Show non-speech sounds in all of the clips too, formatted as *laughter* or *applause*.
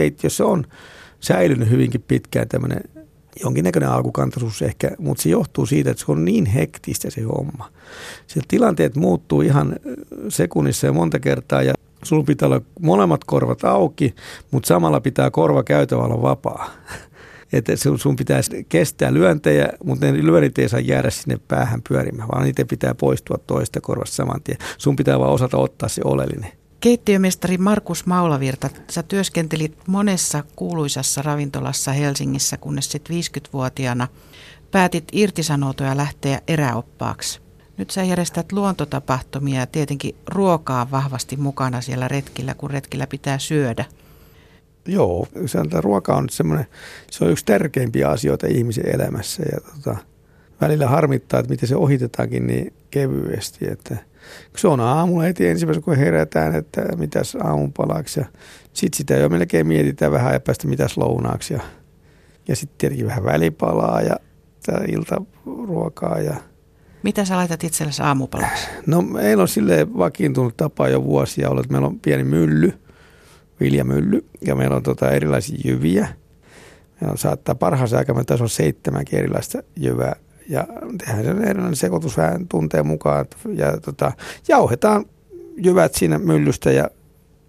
keittiössä on säilynyt hyvinkin pitkään tämmöinen jonkinnäköinen alkukantaisuus ehkä, mutta se johtuu siitä, että se on niin hektistä se homma. Sieltä tilanteet muuttuu ihan sekunnissa ja monta kertaa ja sulla pitää olla molemmat korvat auki, mutta samalla pitää korva käytävä olla vapaa. *laughs* Että sun, sun pitää kestää lyöntejä, mutta ne lyönnit ei saa jäädä sinne päähän pyörimään, vaan niitä pitää poistua toista korvasta saman tien. Sun pitää vaan osata ottaa se oleellinen. Keittiömestari Markus Maulavirta, sä työskentelit monessa kuuluisassa ravintolassa Helsingissä, kunnes sitten 50-vuotiaana päätit irtisanoutua ja lähteä eräoppaaksi. Nyt sä järjestät luontotapahtumia ja tietenkin ruokaa vahvasti mukana siellä retkillä, kun retkillä pitää syödä. Joo, se ruoka on semmoinen, se on yksi tärkeimpiä asioita ihmisen elämässä ja tota, välillä harmittaa, että miten se ohitetaankin niin kevyesti, että se on aamulla heti ensimmäisenä, kun herätään, että mitäs aamunpalaksi ja sitten sitä jo melkein mietitään vähän ja päästä mitäs lounaaksi ja, ja sitten tietenkin vähän välipalaa ja iltaruokaa ja mitä sä laitat itsellesi aamupalaksi? No meillä on sille vakiintunut tapa jo vuosia ollut, että meillä on pieni mylly, viljamylly ja meillä on tota erilaisia jyviä. Meillä on, saattaa parhaassa aikaa, tässä on seitsemänkin erilaista jyvää ja tehdään sen erilainen sekoitus vähän tunteen mukaan ja tota, jauhetaan jyvät siinä myllystä ja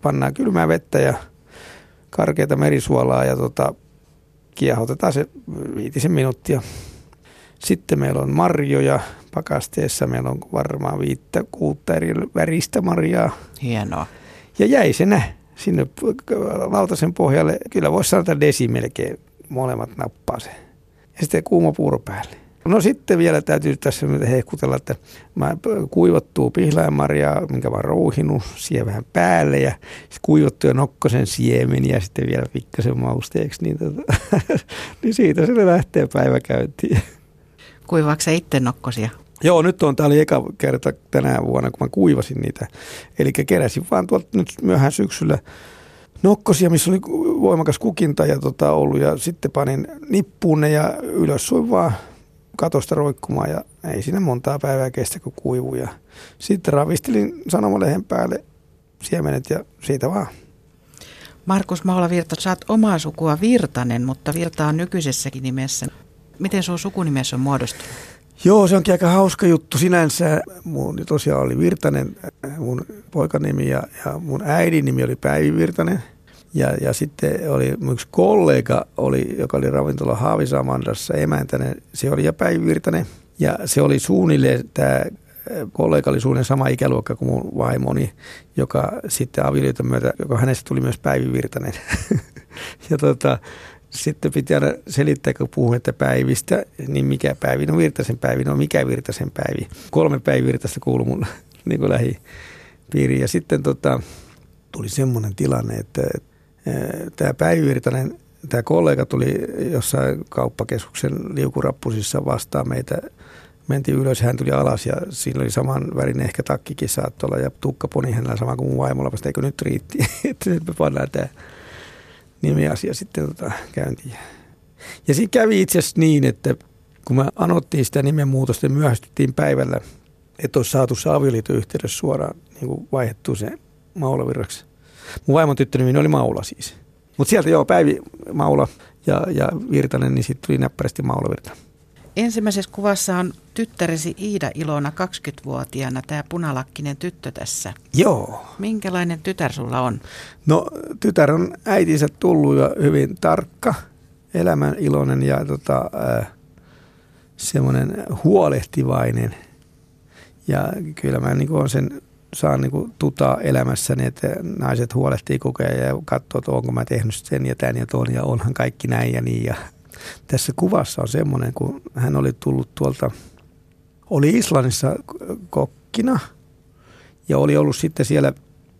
pannaan kylmää vettä ja karkeita merisuolaa ja tota, kiehotetaan se viitisen minuuttia. Sitten meillä on marjoja pakasteessa. Meillä on varmaan viittä, kuutta eri väristä marjaa. Hienoa. Ja jäi se sinne lautasen pohjalle. Kyllä voisi sanoa, että desi melkein molemmat nappaa se. Ja sitten kuuma puuro päälle. No sitten vielä täytyy tässä hehkutella, että mä kuivattuu pihlajanmarjaa, minkä mä oon rouhinut siihen vähän päälle ja kuivattuja nokkosen siemeniä ja sitten vielä pikkasen mausteeksi, niin, tota, *laughs* niin siitä se lähtee päiväkäyntiin. Kuivaako se itse nokkosia? Joo, nyt on, tämä oli eka kerta tänä vuonna, kun mä kuivasin niitä. Eli keräsin vaan tuolta nyt myöhään syksyllä nokkosia, missä oli voimakas kukinta ja tota, ollut. Ja sitten panin nippuun ne ja ylös suin vaan katosta roikkumaan ja ei siinä montaa päivää kestä, kun kuivuu. Ja sitten ravistelin sanomalehen päälle siemenet ja siitä vaan. Markus Maula Virta, sä oot omaa sukua Virtanen, mutta Virta on nykyisessäkin nimessä. Miten sun sukunimessä on muodostunut? Joo, se onkin aika hauska juttu sinänsä. Mun tosiaan oli Virtanen, mun poikanimi ja, ja mun äidin nimi oli Päivi Virtanen. Ja, ja sitten oli yksi kollega, oli, joka oli ravintola Haavisamandassa emäntäinen, se oli ja Päivi Virtanen. Ja se oli suunnilleen, tämä kollega oli suunnilleen sama ikäluokka kuin mun vaimoni, joka sitten avioliiton myötä, joka hänestä tuli myös Päivi Virtanen. *laughs* ja tota, sitten pitää aina selittää, kun puhuu, että päivistä, niin mikä päivi, no Virtasen päivi, no mikä Virtasen päivi. Kolme päivi Virtasta kuuluu mun *laughs* niin lähipiiriin. Ja sitten tota, tuli semmoinen tilanne, että, että tämä Päivi Virtanen, tämä kollega tuli jossain kauppakeskuksen liukurappusissa vastaan meitä. Mentiin ylös, hän tuli alas ja siinä oli saman värinen ehkä takkikin saattoi olla ja tukkaponi hänellä sama kuin mun vaimolla, vasta eikö nyt riitti, *laughs* että me pannaan tämä nimiasia sitten tota, käyntiin. Ja siinä kävi itse asiassa niin, että kun me anottiin sitä nimenmuutosta, niin myöhästyttiin päivällä, että olisi saatu se avioliiton yhteydessä suoraan niin vaihdettu se Maulavirraksi. Mun vaimon tyttönimi oli Maula siis. Mutta sieltä joo, Päivi Maula ja, ja Virtanen, niin sitten tuli näppärästi Maulavirta. Ensimmäisessä kuvassa on tyttäresi Iida Ilona 20-vuotiaana, tämä punalakkinen tyttö tässä. Joo. Minkälainen tytär sulla on? No tytär on äitinsä tullut ja hyvin tarkka, elämän iloinen ja tota, äh, semmoinen huolehtivainen. Ja kyllä mä niin on sen saan niin kuin tuta elämässäni, että naiset huolehtii koko ajan ja katsoo, että onko mä tehnyt sen ja tämän ja tuon ja onhan kaikki näin ja niin. Ja tässä kuvassa on semmoinen, kun hän oli tullut tuolta, oli Islannissa kokkina ja oli ollut sitten siellä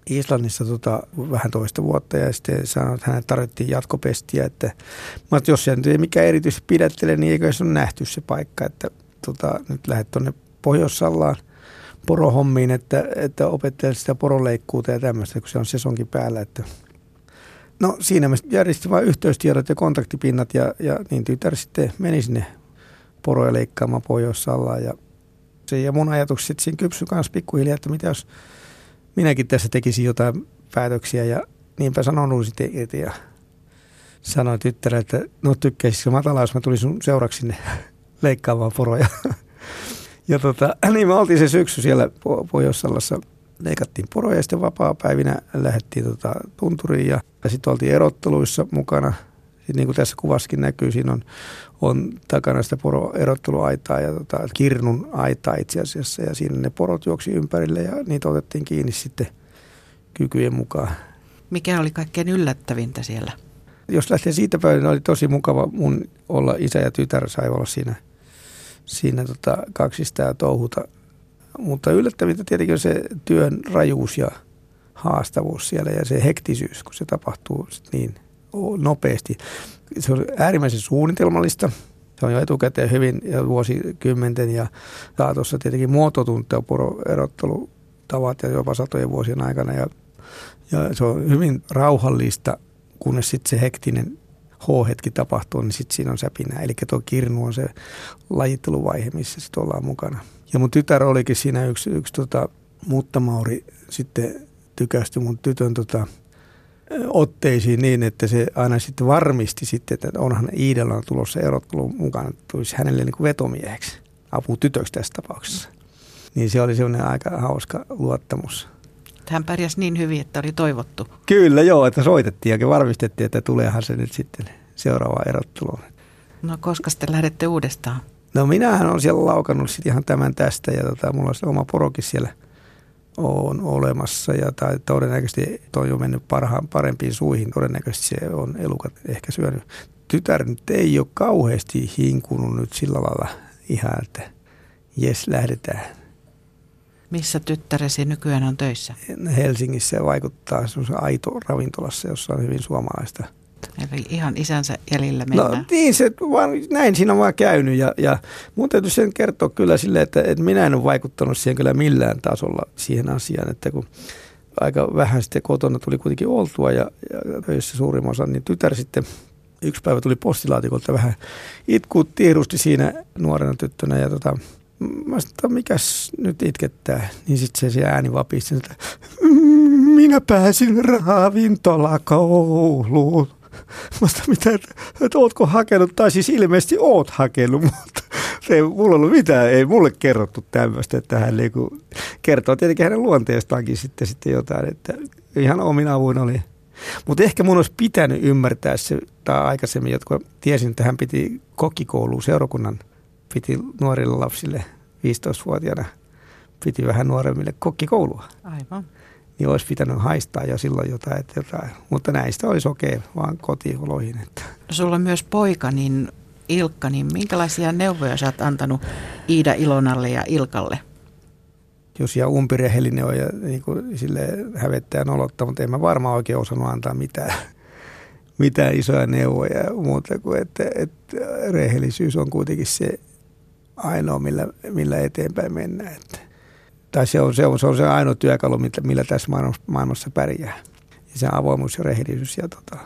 Islannissa tota, vähän toista vuotta ja sitten sanoi, että hänet tarvittiin jatkopestiä, että, mutta jos se ei mikään erityisesti pidättele, niin eikö se ole nähty se paikka, että tota, nyt lähdet tuonne Pohjois-Sallaan porohommiin, että, että opettelet sitä poroleikkuuta ja tämmöistä, kun se on sesonkin päällä, että No siinä me järjestimme vain yhteystiedot ja kontaktipinnat ja, ja niin tytär sitten meni sinne poroja leikkaamaan pohjois ja ja mun ajatukset siinä kypsy kanssa pikkuhiljaa, että mitä jos minäkin tässä tekisin jotain päätöksiä ja niinpä sanon sitten ja sanoin tyttärelle, että no tykkäisikö matalaa, jos mä tulin sun seuraksi sinne *laughs* leikkaamaan poroja. Ja tota, *clears throat* niin me oltiin se syksy siellä Pohjois-Sallassa, leikattiin poroja ja sitten vapaa-päivinä lähdettiin tota, tunturiin ja, ja sitten oltiin erotteluissa mukana. Sitten niin kuin tässä kuvassakin näkyy, siinä on, on takana sitä poroerotteluaitaa ja tota, kirnun aitaa itse asiassa ja siinä ne porot juoksi ympärille ja niitä otettiin kiinni sitten kykyjen mukaan. Mikä oli kaikkein yllättävintä siellä? Jos lähtee siitä päivänä, niin oli tosi mukava mun olla isä ja tytär sai olla siinä – siinä tota, kaksista ja touhuta. Mutta yllättävintä tietenkin on se työn rajuus ja haastavuus siellä ja se hektisyys, kun se tapahtuu niin nopeasti. Se on äärimmäisen suunnitelmallista. Se on jo etukäteen hyvin ja vuosikymmenten ja saatossa tietenkin muotoutunut poroerottelutavat ja jopa satojen vuosien aikana. Ja, ja se on hyvin rauhallista, kunnes sitten se hektinen H-hetki tapahtuu, niin sitten siinä on säpinä. Eli tuo kirnu on se lajitteluvaihe, missä sitten ollaan mukana. Ja mun tytär olikin siinä yksi, yksi tota, muttamauri sitten tykästy mun tytön tota, otteisiin niin, että se aina sitten varmisti sitten, että onhan Iidalla on tulossa erottelun mukana, että tulisi hänelle niin kuin vetomieheksi, apu tytöksi tässä tapauksessa. Niin se oli semmoinen aika hauska luottamus. Hän pärjäsi niin hyvin, että oli toivottu. Kyllä joo, että soitettiin ja varmistettiin, että tuleehan se nyt sitten seuraava erotteluun. No koska sitten lähdette uudestaan? No minähän on siellä laukannut sitten ihan tämän tästä ja tota, mulla on se oma porokin siellä on olemassa ja tai todennäköisesti toi on mennyt parhaan, parempiin suihin. Todennäköisesti se on elukat ehkä syönyt. Tytär nyt ei ole kauheasti hinkunut nyt sillä lailla ihan, että jes lähdetään missä tyttäresi nykyään on töissä? Helsingissä vaikuttaa semmoisessa aito ravintolassa, jossa on hyvin suomalaista. Eli ihan isänsä jäljillä no mennään. No niin, se, vaan, näin siinä on vaan käynyt ja, ja mun täytyy sen kertoa kyllä silleen, että, että minä en ole vaikuttanut siihen kyllä millään tasolla siihen asiaan, että kun aika vähän sitten kotona tuli kuitenkin oltua ja, ja töissä suurin osa, niin tytär sitten yksi päivä tuli postilaatikolta vähän itku tiedusti siinä nuorena tyttönä ja tota, mä sanoin, mikäs nyt itkettää. Niin sitten se, ääni vapisi, että minä pääsin ravintolakouluun. Mä sanoin, mitä, että, ootko hakenut, tai siis ilmeisesti oot hakenut, *laughs* mutta ei mulla ollut mitään, ei mulle kerrottu tämmöistä, että hän niinku kertoo tietenkin hänen luonteestaankin sitten, sitten jotain, että ihan omin avuin oli. Mutta ehkä mun olisi pitänyt ymmärtää se, tai aikaisemmin, jotka tiesin, että hän piti kokikouluun seurakunnan – piti nuorille lapsille 15-vuotiaana piti vähän nuoremmille kokkikoulua. Aivan. Niin olisi pitänyt haistaa jo silloin jotain, että jotain. mutta näistä olisi okei okay, vaan kotioloihin. Että. No sulla on myös poika, niin Ilkka, niin minkälaisia neuvoja sä oot antanut Iida Ilonalle ja Ilkalle? Jos ihan umpirehellinen on ja niin kuin sille hävettää nolottaa, mutta en mä varmaan oikein osannut antaa mitään, mitään isoja neuvoja muuta kuin, että, että rehellisyys on kuitenkin se ainoa, millä, millä eteenpäin mennään. Että, tai se on, se, on, se on se ainoa työkalu, millä, millä tässä maailmassa, maailmassa pärjää. Ja se avoimuus ja rehellisyys. Ja tota.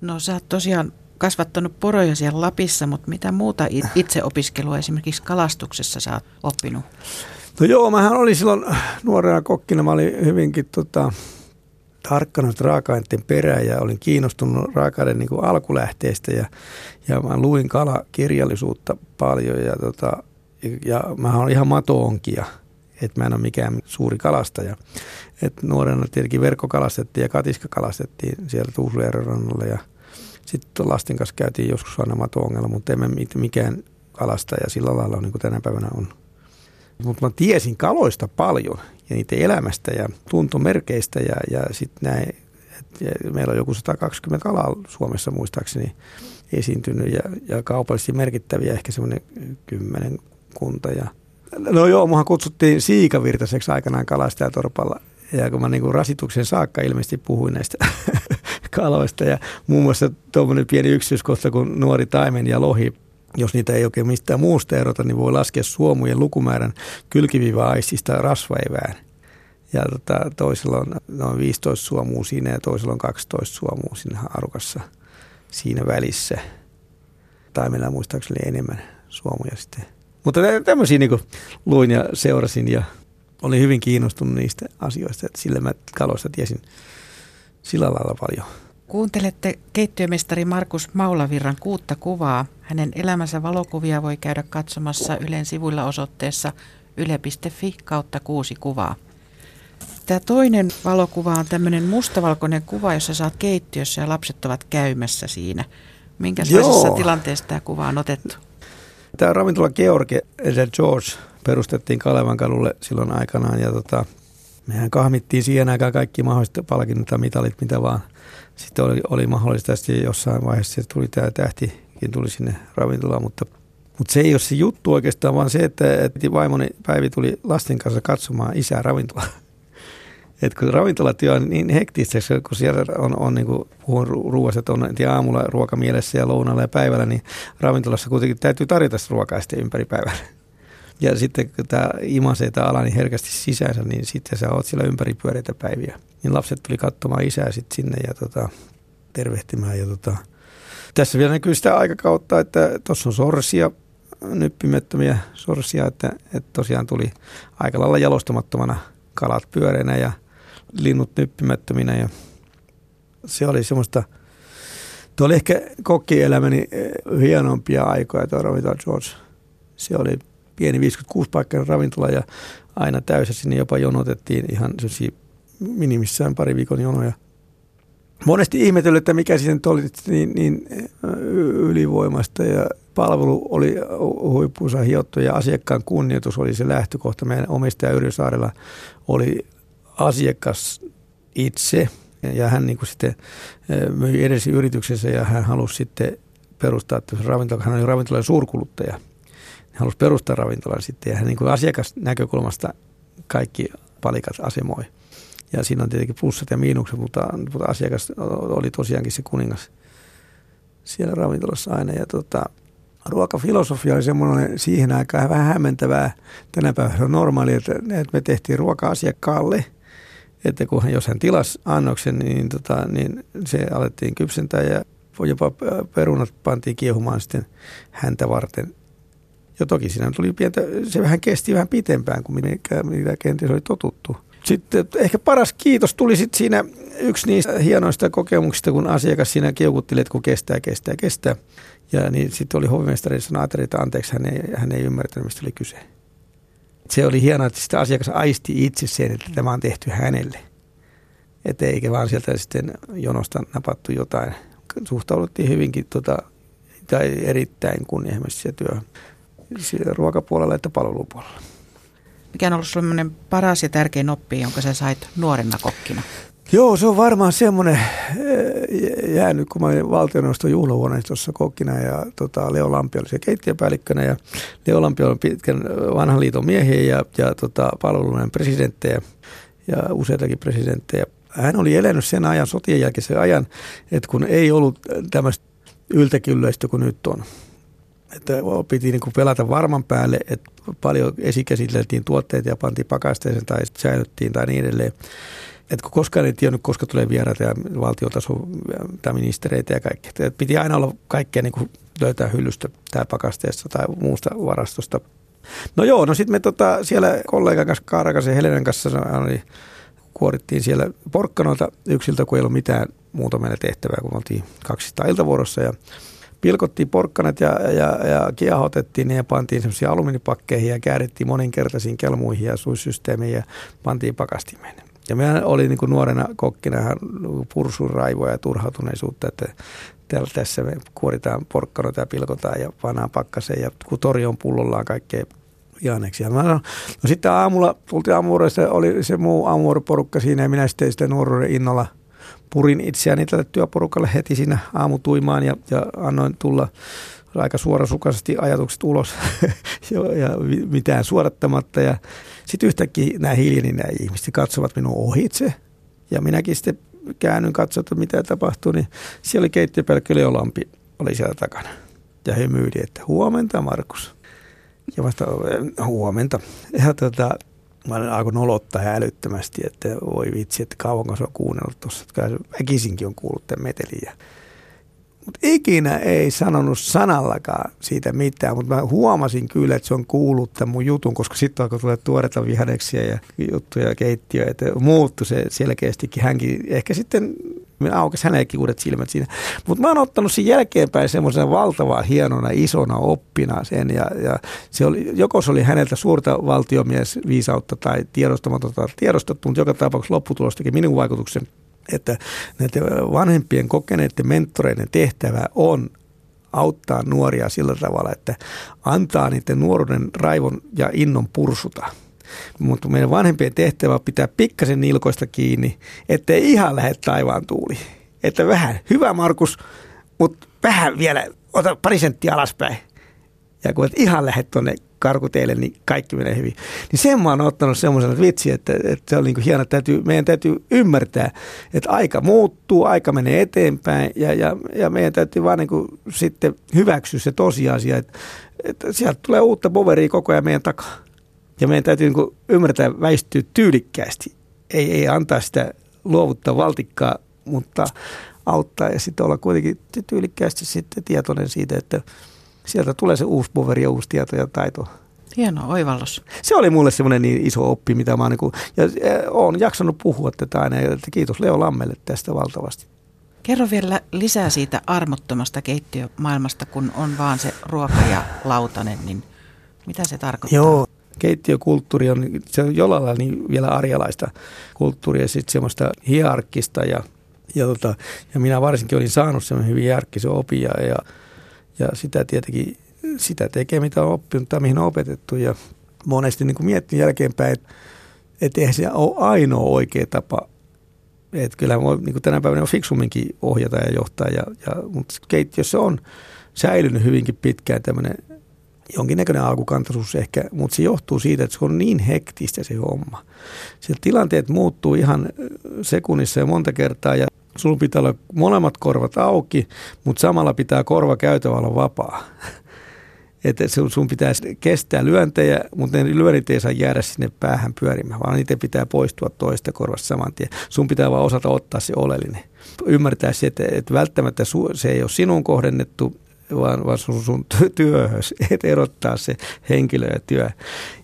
No sä oot tosiaan kasvattanut poroja siellä Lapissa, mutta mitä muuta itseopiskelua esimerkiksi kalastuksessa sä oot oppinut? No joo, mähän olin silloin nuorena kokkina, mä olin hyvinkin tota, tarkkana raaka-aineiden perään ja olin kiinnostunut raaka niin alkulähteistä ja, ja mä luin kalakirjallisuutta paljon ja, tota, ja mä olen ihan matoonkia, että mä en ole mikään suuri kalastaja. Et nuorena tietenkin verkkokalastettiin ja katiskakalastettiin siellä Tuusulijärven rannalla ja sitten lasten kanssa käytiin joskus aina mato mutta emme mikään kalastaja sillä lailla niin kuin tänä päivänä on. Mutta mä tiesin kaloista paljon ja niiden elämästä ja tuntomerkeistä ja, ja sitten näin. Et, meillä on joku 120 kalaa Suomessa muistaakseni esiintynyt ja, ja kaupallisesti merkittäviä ehkä semmoinen kymmenen kunta. Ja, no joo, muhan kutsuttiin siikavirtaiseksi aikanaan kalastajatorpalla ja kun mä niin rasituksen saakka ilmeisesti puhuin näistä *laughs* kaloista ja muun muassa tuommoinen pieni yksityiskohta kuin nuori taimen ja lohi jos niitä ei oikein mistään muusta erota, niin voi laskea suomujen lukumäärän kylkiviva-aistista rasvaevään. Ja tota, toisella on noin 15 suomua siinä ja toisella on 12 suomua siinä arukassa siinä välissä. Tai meillä muistaakseni enemmän suomuja sitten. Mutta tämmöisiä niin luin ja seurasin ja olin hyvin kiinnostunut niistä asioista, että sillä mä kaloista tiesin sillä lailla paljon. Kuuntelette keittiömestari Markus Maulavirran kuutta kuvaa. Hänen elämänsä valokuvia voi käydä katsomassa Ylen sivuilla osoitteessa yle.fi kautta kuusi kuvaa. Tämä toinen valokuva on tämmöinen mustavalkoinen kuva, jossa saat keittiössä ja lapset ovat käymässä siinä. Minkälaisessa Joo. tilanteessa tämä kuva on otettu? Tämä ravintola George ja George perustettiin Kalevan kadulle silloin aikanaan ja tota, mehän kahmittiin siihen aikaan kaikki mahdolliset palkinnot ja mitalit, mitä vaan. Sitten oli, oli mahdollista, että jossain vaiheessa tuli tämä tähtikin tuli sinne ravintolaan, mutta, mutta se ei ole se juttu oikeastaan, vaan se, että, että vaimoni Päivi tuli lasten kanssa katsomaan isää ravintolaa. *laughs* Et kun ravintolatyö on niin hektistä, kun siellä on, on niin kuin ruoasta, että on aamulla ruoka mielessä ja lounalla ja päivällä, niin ravintolassa kuitenkin täytyy tarjota ruokaa sitten ympäri päivää. Ja sitten kun tämä imasee tämä ala niin herkästi sisäänsä, niin sitten sä oot siellä ympäri pyöreitä päiviä. Niin lapset tuli katsomaan isää sitten sinne ja tota, tervehtimään. Ja tota, tässä vielä näkyy sitä aikakautta, että tuossa on sorsia, nyppimättömiä sorsia, että, että tosiaan tuli aika lailla jalostamattomana kalat pyöreänä ja linnut nyppimättöminä ja se oli semmoista, tuo oli ehkä kokkielämäni eh, hienompia aikoja tuo Ravital George. Se oli pieni 56 paikkainen ravintola ja aina täysin sinne jopa jonotettiin ihan minimissään pari viikon jonoja. Monesti ihmetellyt, että mikä siinä oli niin, niin ylivoimasta ja palvelu oli huippuunsa hiottu ja asiakkaan kunnioitus oli se lähtökohta. Meidän omistaja Yrjösaarella oli asiakas itse ja hän niin kuin sitten myi edesi yrityksessä ja hän halusi sitten perustaa ravintola. Hän oli ravintolan suurkuluttaja. Hän halusi perustaa ravintolan sitten ja hän niin kuin asiakasnäkökulmasta kaikki palikat asemoi. Ja siinä on tietenkin plussat ja miinukset, mutta, mutta asiakas oli tosiaankin se kuningas siellä ravintolassa aina. Ja tota, ruokafilosofia oli semmoinen siihen aikaan vähän hämmentävää. Tänä päivänä on normaali, että me tehtiin ruoka asiakkaalle – että kun jos hän tilasi annoksen, niin, tota, niin se alettiin kypsentää ja jopa perunat pantiin kiehumaan sitten häntä varten. Ja toki siinä tuli pientä, se vähän kesti vähän pitempään kuin mitä, mitä kenties oli totuttu. Sitten ehkä paras kiitos tuli sitten siinä yksi niistä hienoista kokemuksista, kun asiakas siinä kiukutteli, että kun kestää, kestää, kestää. Ja niin sitten oli hovimestari sanoi, että anteeksi, hän ei, hän ei ymmärtänyt, mistä oli kyse se oli hienoa, että sitä asiakas aisti itse sen, että tämä on tehty hänelle. Että eikä vaan sieltä sitten jonosta napattu jotain. Suhtauduttiin hyvinkin tota, tai erittäin kunnianhimoisesti työhön ruokapuolella että palvelupuolella. Mikä on ollut sellainen paras ja tärkein oppi, jonka sä sait nuorena kokkina? Joo, se on varmaan semmoinen eh, jäänyt, kun mä olin valtioneuvoston juhlahuoneistossa kokkina ja tota, Leo Lampi oli se keittiöpäällikkönä ja Leo Lampi on pitkän vanhan liiton miehiä ja, ja tota, palvelujen presidenttejä ja useitakin presidenttejä. Hän oli elänyt sen ajan, sotien jälkeisen ajan, että kun ei ollut tämmöistä yltäkylläistä kuin nyt on. Että piti niin kuin pelata varman päälle, että paljon esikäsiteltiin tuotteita ja pantiin pakasteeseen tai säilyttiin tai niin edelleen että kun koskaan ei tiennyt, koska tulee vieraita ja valtiotaso tai ministereitä ja kaikki. Et piti aina olla kaikkea niin kuin löytää hyllystä tai pakasteessa tai muusta varastosta. No joo, no sitten me tota, siellä kollegan kanssa, Kaarakas ja Helenan kanssa oli, kuorittiin siellä porkkanoita yksiltä, kun ei ollut mitään muuta meillä tehtävää, kun oltiin 200 iltavuorossa ja pilkottiin porkkanat ja, ja, ja kiehotettiin ne ja pantiin semmoisia alumiinipakkeihin ja käärittiin moninkertaisiin kelmuihin ja suissysteemiin ja pantiin pakastimeen. Ja mehän oli niin nuorena kokkina pursun raivoa ja turhautuneisuutta, että tässä me kuoritaan porkkanoita ja pilkotaan ja pannaan pakkaseen ja kun tori on pullollaan kaikkea Jaaneksia. No, sitten aamulla, tultiin aamuvuoroista, oli se muu aamuvuoroporukka siinä ja minä sitten sitä nuoruuden innolla purin itseäni tälle työporukalle heti siinä aamutuimaan ja, ja annoin tulla aika suorasukaisesti ajatukset ulos *laughs* ja mitään suorattamatta. Ja sitten yhtäkkiä nämä hiljeni nämä ihmiset katsovat minun ohitse. Ja minäkin sitten käännyn katsoa, että mitä tapahtuu, niin siellä oli keittiöpelkkä Leolampi oli siellä takana. Ja he myydi, että huomenta Markus. Ja vasta huomenta. Ja tota, mä olen alkoi nolottaa älyttömästi, että voi vitsi, että kauanko se on kuunnellut tuossa. Väkisinkin on kuullut tämän metelin. Ja mutta ikinä ei sanonut sanallakaan siitä mitään, mutta mä huomasin kyllä, että se on kuullut tämän mun jutun, koska sitten alkoi tulla tuoreita vihanneksia ja juttuja keittiöä, että muuttui se selkeästikin. Hänkin ehkä sitten Minä aukesi hänellekin uudet silmät siinä. Mutta mä oon ottanut sen jälkeenpäin semmoisena valtavaa, hienona, isona oppina sen. Ja, ja se oli, joko se oli häneltä suurta valtiomies viisautta tai tiedostamatonta tiedostettu, mutta joka tapauksessa lopputulos teki minun vaikutuksen, että näiden vanhempien kokeneiden mentoreiden tehtävä on auttaa nuoria sillä tavalla, että antaa niiden nuoruuden raivon ja innon pursuta. Mutta meidän vanhempien tehtävä on pitää pikkasen nilkoista kiinni, ettei ihan lähde taivaan tuuli. Että vähän, hyvä Markus, mutta vähän vielä, ota pari senttiä alaspäin. Ja kun et ihan lähde tuonne karkuteille, niin kaikki menee hyvin. Niin sen mä oon ottanut semmoisen vitsi, että, että se on niin hieno, että täytyy, meidän täytyy ymmärtää, että aika muuttuu, aika menee eteenpäin ja, ja, ja meidän täytyy vaan niin kuin sitten hyväksyä se tosiasia, että, että sieltä tulee uutta boveria koko ajan meidän takaa. Ja meidän täytyy niin kuin ymmärtää väistyä tyylikkäästi, ei, ei antaa sitä luovuttaa valtikkaa, mutta auttaa ja sitten olla kuitenkin tyylikkäästi sitten tietoinen siitä, että sieltä tulee se uusi boveri ja uusi tieto ja taito. Hieno oivallus. Se oli mulle semmoinen niin iso oppi, mitä mä oon, niin ja olen jaksanut puhua tätä aina, että kiitos Leo Lammelle tästä valtavasti. Kerro vielä lisää siitä armottomasta keittiömaailmasta, kun on vaan se ruoka ja lautanen, niin mitä se tarkoittaa? Joo, keittiökulttuuri on, se on jollain lailla niin vielä arjalaista kulttuuria, sitten semmoista hierarkkista ja, ja, tota, ja minä varsinkin olin saanut semmoinen hyvin järkkisen opin ja, ja sitä tietenkin, sitä tekee mitä on oppinut tai mihin on opetettu. Ja monesti niin miettin jälkeenpäin, että et eihän se ole ainoa oikea tapa. Että kyllä voi, niin kuin tänä päivänä on fiksumminkin ohjata ja johtaa, ja, ja, mutta keittiössä on säilynyt hyvinkin pitkään tämmöinen jonkinnäköinen alkukantaisuus ehkä, mutta se johtuu siitä, että se on niin hektistä se homma. Se tilanteet muuttuu ihan sekunnissa ja monta kertaa ja Sulla pitää olla molemmat korvat auki, mutta samalla pitää korva käytävä olla vapaa. *laughs* Että sun, pitää kestää lyöntejä, mutta ne lyönnit ei saa jäädä sinne päähän pyörimään, vaan niitä pitää poistua toista korvasta saman tien. Sun pitää vaan osata ottaa se oleellinen. Ymmärtää se, että, että välttämättä se ei ole sinun kohdennettu, vaan, vaan sun, sun työhös, *laughs* että erottaa se henkilö ja työ.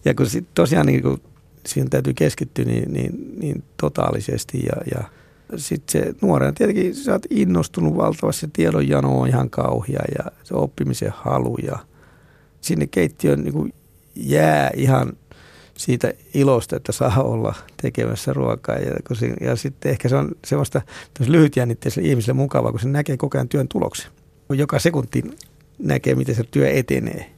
Ja kun sit tosiaan niin kun siihen täytyy keskittyä niin, niin, niin totaalisesti ja, ja – sitten se nuorena tietenkin sä oot innostunut valtavasti, se tiedonjano on ihan kauhia ja se oppimisen halu ja sinne keittiön niin jää ihan siitä ilosta, että saa olla tekemässä ruokaa. Ja, se, ja sitten ehkä se on semmoista lyhytjännitteiselle ihmiselle mukavaa, kun se näkee koko ajan työn tuloksen. Joka sekunti näkee, miten se työ etenee.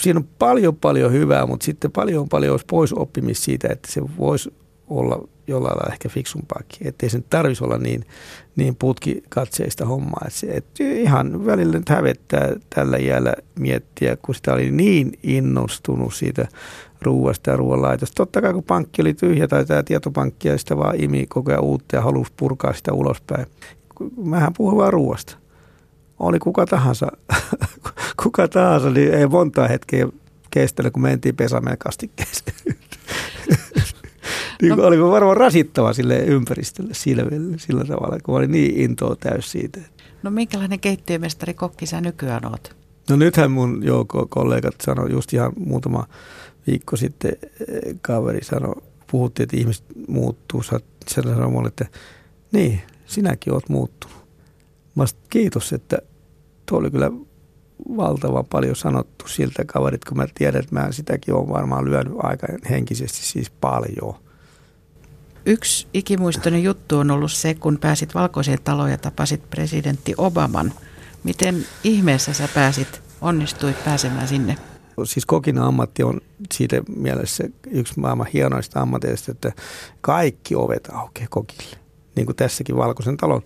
Siinä on paljon paljon hyvää, mutta sitten paljon paljon olisi pois oppimista siitä, että se voisi olla jollain lailla ehkä fiksumpaakin. Että ei sen tarvitsisi olla niin, niin putkikatseista hommaa. Et se, et ihan välillä nyt hävettää tällä iällä miettiä, kun sitä oli niin innostunut siitä ruuasta ja ruoanlaitosta. Totta kai kun pankki oli tyhjä tai tämä tietopankki ja sitä vaan imi koko ajan uutta ja halusi purkaa sitä ulospäin. Mähän puhuin vaan ruoasta. Oli kuka tahansa, *laughs* kuka tahansa, niin ei montaa hetkeä kestänyt, kun mentiin pesämeen kastikkeeseen. niin no. oli varmaan rasittava sille ympäristölle sillä, sillä tavalla, kun oli niin intoa täys siitä. No minkälainen keittiömestari kokki sä nykyään oot? No nythän mun joukko kollegat sanoi just ihan muutama viikko sitten kaveri sanoi, puhuttiin, että ihmiset muuttuu. Sä sanoi mulle, että niin, sinäkin oot muuttunut. Mä kiitos, että tuo oli kyllä valtavan paljon sanottu siltä kaverit, kun mä tiedän, että mä sitäkin on varmaan lyönyt aika henkisesti siis paljon – Yksi ikimuistoinen juttu on ollut se, kun pääsit valkoiseen taloon ja tapasit presidentti Obaman. Miten ihmeessä sä pääsit, onnistuit pääsemään sinne? Siis kokin ammatti on siitä mielessä yksi maailman hienoista ammateista, että kaikki ovet aukeaa kokille. Niin kuin tässäkin valkoisen talon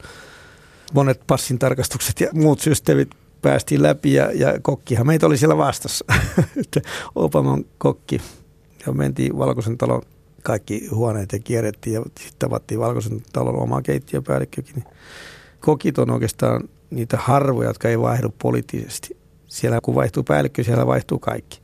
monet passin tarkastukset ja muut systeemit päästiin läpi ja, ja kokkihan meitä oli siellä vastassa. *laughs* Obaman kokki ja mentiin valkoisen talon kaikki huoneet ja kierrettiin ja sitten tavattiin Valkoisen talon omaa keittiöpäällikkökin. Niin kokit on oikeastaan niitä harvoja, jotka ei vaihdu poliittisesti. Siellä kun vaihtuu päällikkö, siellä vaihtuu kaikki.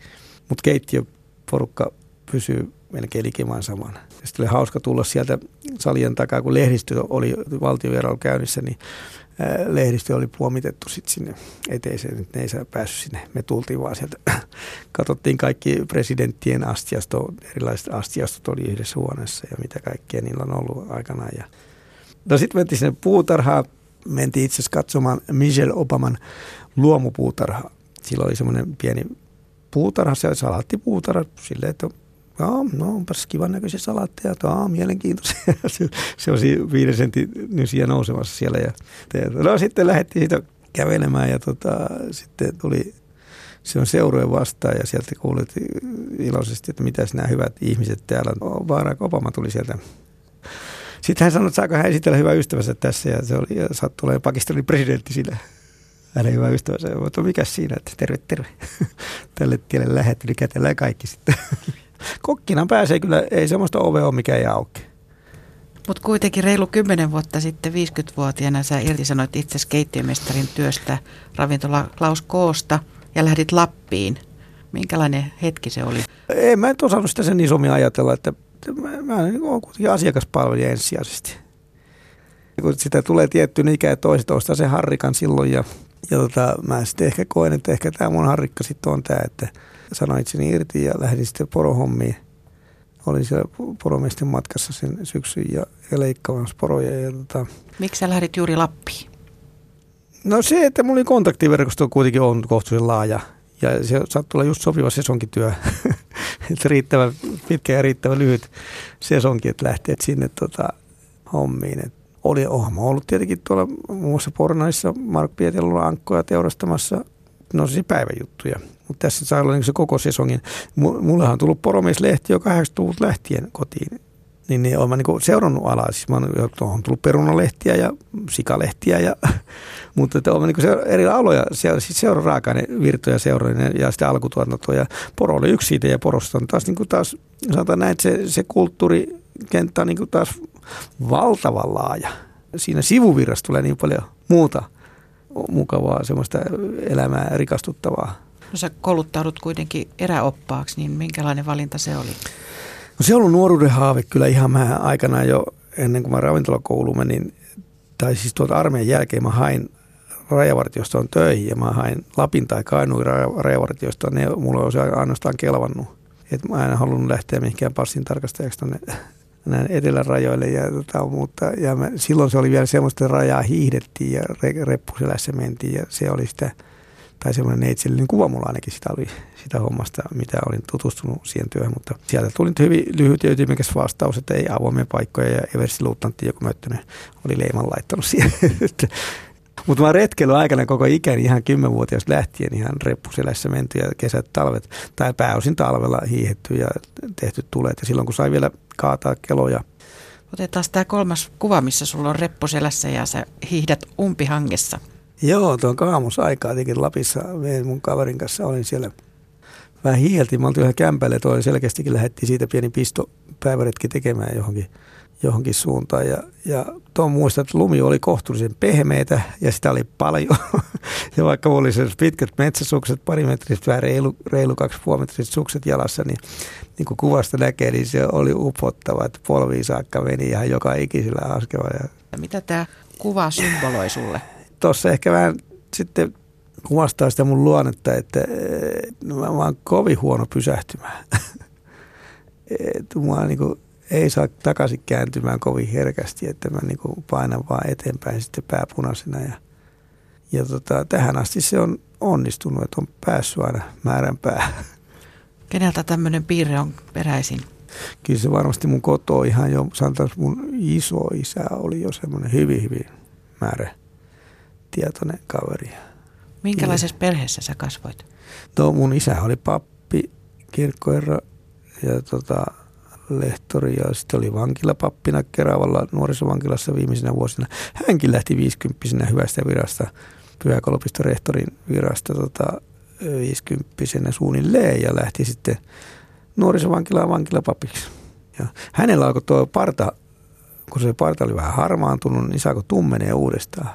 Mutta keittiöporukka pysyy melkein likimaan samana. Sitten oli hauska tulla sieltä salien takaa, kun lehdistö oli valtiovierailu käynnissä, niin lehdistö oli puomitettu sitten sinne eteiseen, että ne ei saa päässyt sinne. Me tultiin vaan sieltä, *clears throat* katsottiin kaikki presidenttien astiasto, erilaiset astiastot oli yhdessä huoneessa ja mitä kaikkea niillä on ollut aikanaan. Ja No sitten mentiin sinne puutarhaan, mentiin itse asiassa katsomaan Michelle Obaman luomupuutarha. Sillä oli semmoinen pieni puutarha, se salaattipuutarha, silleen, että Joo, no onpas kivan näköisiä salaatteja, Joo, mielenkiintoisia. *laughs* se, se on viiden sentin nysiä nousemassa siellä. Ja, no sitten lähdettiin siitä kävelemään ja tota, sitten tuli se on seurojen vastaan ja sieltä kuulit iloisesti, että mitä nämä hyvät ihmiset täällä on. Barack Obama tuli sieltä. Sitten hän sanoi, että saako hän esitellä hyvä ystävänsä tässä ja se oli ja sattui Pakistanin presidentti sillä. Hänen hyvä ystävänsä. Mutta mikä siinä, että terve, terve. *laughs* Tälle tielle lähetty, niin kätellään kaikki sitten. *laughs* Kokkinan pääsee kyllä, ei semmoista ove ole, mikä ei auki. Mutta kuitenkin reilu kymmenen vuotta sitten 50-vuotiaana sä irtisanoit itse keittiömestarin työstä ravintola Klaus Koosta ja lähdit Lappiin. Minkälainen hetki se oli? Ei mä en osannut sitä sen isommin ajatella, että mä, mä olen kuitenkin asiakaspalvelija ensisijaisesti. Kun sitä tulee tietty ikä, että toiset ostaa sen harrikan silloin ja, ja tota, mä sitten ehkä koen, että ehkä tämä mun harrikka sitten on tämä, että sanoin itseni irti ja lähdin sitten porohommiin. Olin siellä poromiesten matkassa sen syksyn ja, ja leikkaamassa poroja. Ja, tota, Miksi sä lähdit juuri Lappiin? No se, että mulla kontaktiverkosto kuitenkin on kohtuullisen laaja. Ja se saattoi olla just sopiva sesonkityö. *laughs* että riittävä pitkä ja riittävä lyhyt sesonki, että lähtee sinne tota, hommiin. Et oli, oh, mä ollut tietenkin tuolla muun muassa Pornaissa Mark Pietelulla ankkoja teurastamassa. No siis päiväjuttuja. Mutta tässä saa olla niin se koko sesongin. Mullehan on tullut poromieslehti jo 80-luvulta lähtien kotiin niin, niin olen niin seurannut alaa. Siis mä olen tullut perunalehtiä ja sikalehtiä, ja, *laughs* mutta että olen niin eri aloja, siis seura raaka virtoja seurallinen ja sitten alkutuotantoa. Ja poro oli yksi siitä ja porosta on taas, niin taas sanotaan näin, että se, se kulttuurikenttä on niin taas valtavan laaja. Siinä sivuvirrassa tulee niin paljon muuta mukavaa, semmoista elämää rikastuttavaa. No sä kouluttaudut kuitenkin eräoppaaksi, niin minkälainen valinta se oli? No se on ollut nuoruuden haave kyllä ihan mä aikanaan jo ennen kuin mä ravintolakouluun menin, tai siis tuolta armeijan jälkeen mä hain rajavartiostoon töihin ja mä hain Lapin tai Kainuun rajavartiostoon, ne mulla olisi ainoastaan kelvannut. Et mä en halunnut lähteä mihinkään passin tarkastajaksi tuonne näin etelän rajoille ja, tota, mutta, ja mä, silloin se oli vielä semmoista, rajaa hiihdettiin ja re, reppuselässä mentiin ja se oli sitä – tai semmoinen neitsellinen kuva mulla ainakin sitä oli sitä hommasta, mitä olin tutustunut siihen työhön, mutta sieltä tuli hyvin lyhyt ja ytimekäs vastaus, että ei avoimia paikkoja ja Eversi Luuttantti, joku Möttönen oli leiman laittanut siihen. *laughs* Mutta mä retkellä aikana koko ikäni ihan kymmenvuotias lähtien ihan reppuselässä menty ja kesät, talvet tai pääosin talvella hiihetty ja tehty tulet. Ja silloin kun sai vielä kaataa keloja. Otetaan tämä kolmas kuva, missä sulla on reppuselässä ja sä hiihdät umpihangessa. Joo, tuon kaamosaikaa tietenkin Lapissa. Mun kaverin kanssa olin siellä vähän hieltiin. Mä oltiin ihan kämpälle, toi selkeästikin lähdettiin siitä pieni pisto päiväretki tekemään johonkin, johonkin suuntaan. Ja, ja tuon muistan, että lumi oli kohtuullisen pehmeitä ja sitä oli paljon. *laughs* ja vaikka oli se pitkät metsäsukset, pari metriset, vähän reilu, reilu kaksi metriset sukset jalassa, niin, niin kuin kuvasta näkee, niin se oli upottava, että polviin saakka meni ihan joka ikisellä askella. Ja... Mitä tämä kuva symboloi sulle? tuossa ehkä vähän sitten kuvastaa sitä mun luonnetta, että no mä, mä oon kovin huono pysähtymään. *laughs* että mua niin kuin, ei saa takaisin kääntymään kovin herkästi, että mä niin kuin painan vaan eteenpäin sitten pääpunaisena. Ja, ja tota, tähän asti se on onnistunut, että on päässyt aina määrän päähän. Keneltä tämmöinen piirre on peräisin? Kyllä se varmasti mun koto ihan jo, sanotaan mun iso isä oli jo semmoinen hyvin, hyvin määrä tietoinen kaveri. Minkälaisessa ja, perheessä sä kasvoit? No, mun isä oli pappi, kirkkoherra ja tota, lehtori ja sitten oli vankilapappina Keravalla nuorisovankilassa viimeisinä vuosina. Hänkin lähti 50 hyvästä virasta, pyhäkolopiston rehtorin virasta tota, 50 suunnilleen ja lähti sitten nuorisovankilaan vankilapapiksi. Ja hänellä alkoi tuo parta, kun se parta oli vähän harmaantunut, niin saako tummenee uudestaan.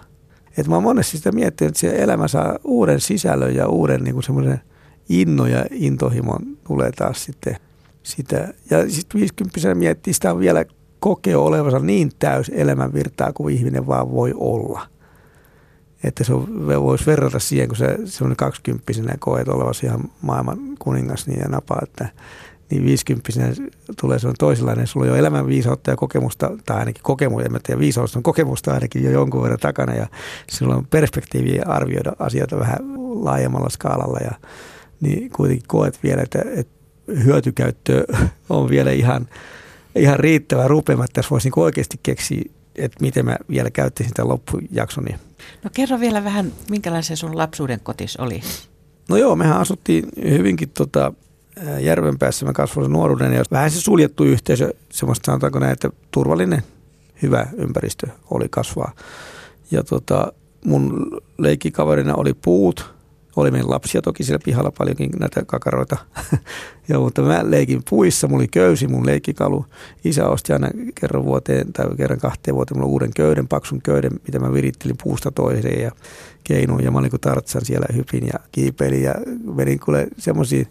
Et mä oon monesti sitä miettinyt, että se elämä saa uuden sisällön ja uuden niin semmoisen inno ja intohimon tulee taas sitten sitä. Ja sitten 50 miettii sitä vielä kokea olevansa niin täys elämänvirtaa kuin ihminen vaan voi olla. Että se voisi verrata siihen, kun se semmoinen kaksikymppisenä koet olevasi ihan maailman kuningas niin ja napa, että, niin 50 tulee se on toisenlainen. Sulla on jo elämän viisautta ja kokemusta, tai ainakin kokemusta, en tiedä, viisaus on kokemusta ainakin jo jonkun verran takana, ja sulla on perspektiiviä arvioida asioita vähän laajemmalla skaalalla, ja niin kuitenkin koet vielä, että, että hyötykäyttö on vielä ihan, ihan riittävä rupeamatta, jos voisin oikeasti keksiä, että miten mä vielä käyttäisin tämän loppujakson. No kerro vielä vähän, minkälainen sun lapsuuden kotis oli? No joo, mehän asuttiin hyvinkin tota, järven päässä. Mä kasvoin nuoruuden ja vähän se suljettu yhteisö, semmoista sanotaanko näin, että turvallinen, hyvä ympäristö oli kasvaa. Ja tota, mun leikkikaverina oli puut, oli meidän lapsia toki siellä pihalla paljonkin näitä kakaroita. *laughs* ja, mutta mä leikin puissa, mulla oli köysi, mun leikkikalu. Isä osti aina kerran vuoteen tai kerran kahteen vuoteen mulla uuden köyden, paksun köyden, mitä mä virittelin puusta toiseen ja keinuun. Ja mä olin kuin tartsan siellä hypin ja kiipeilin ja menin kuule semmoisia.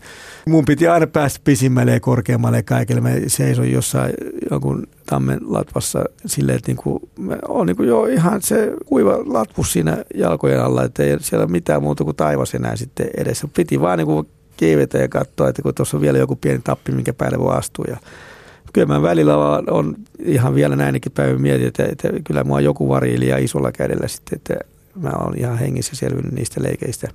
Mun piti aina päästä pisimmälle ja korkeammalle kaikille. Mä seisoin jossain jonkun tammen latvassa silleen, että niinku, on niinku jo ihan se kuiva latvus siinä jalkojen alla, että ei siellä mitään muuta kuin taivas enää sitten edessä. Piti vaan niinku kiivetä ja katsoa, että kun tuossa on vielä joku pieni tappi, minkä päälle voi astua. Ja kyllä mä välillä on ihan vielä näinkin päivän mietin, että, että kyllä mua joku variili ja isolla kädellä sitten, että mä olen ihan hengissä selvinnyt niistä leikeistä.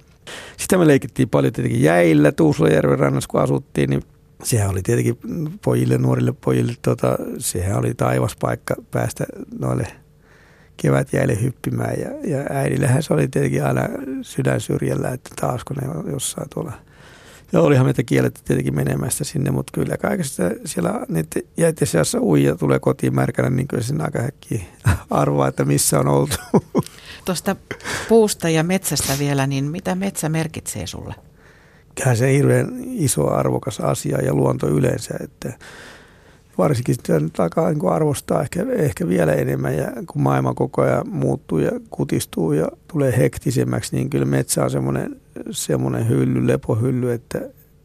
Sitten me leikittiin paljon tietenkin jäillä Tuusulajärven rannassa, kun asuttiin, niin sehän oli tietenkin pojille, nuorille pojille, tota, sehän oli taivaspaikka päästä noille kevätjäille hyppimään. Ja, ja äidillähän se oli tietenkin aina sydän syrjällä, että taasko ne jossain tuolla – ja olihan meitä kielletty tietenkin menemästä sinne, mutta kyllä kaikesta siellä niiden jäiden uija tulee kotiin märkänä, niin kyllä sinne aika arvoa, että missä on oltu. *laughs* Tuosta puusta ja metsästä vielä, niin mitä metsä merkitsee sulle? Kyllä se hirveän iso arvokas asia ja luonto yleensä, että varsinkin sitä nyt alkaa niin arvostaa ehkä, ehkä vielä enemmän ja kun maailma koko ajan muuttuu ja kutistuu ja tulee hektisemmäksi, niin kyllä metsä on semmoinen, semmoinen hylly, lepohylly, että,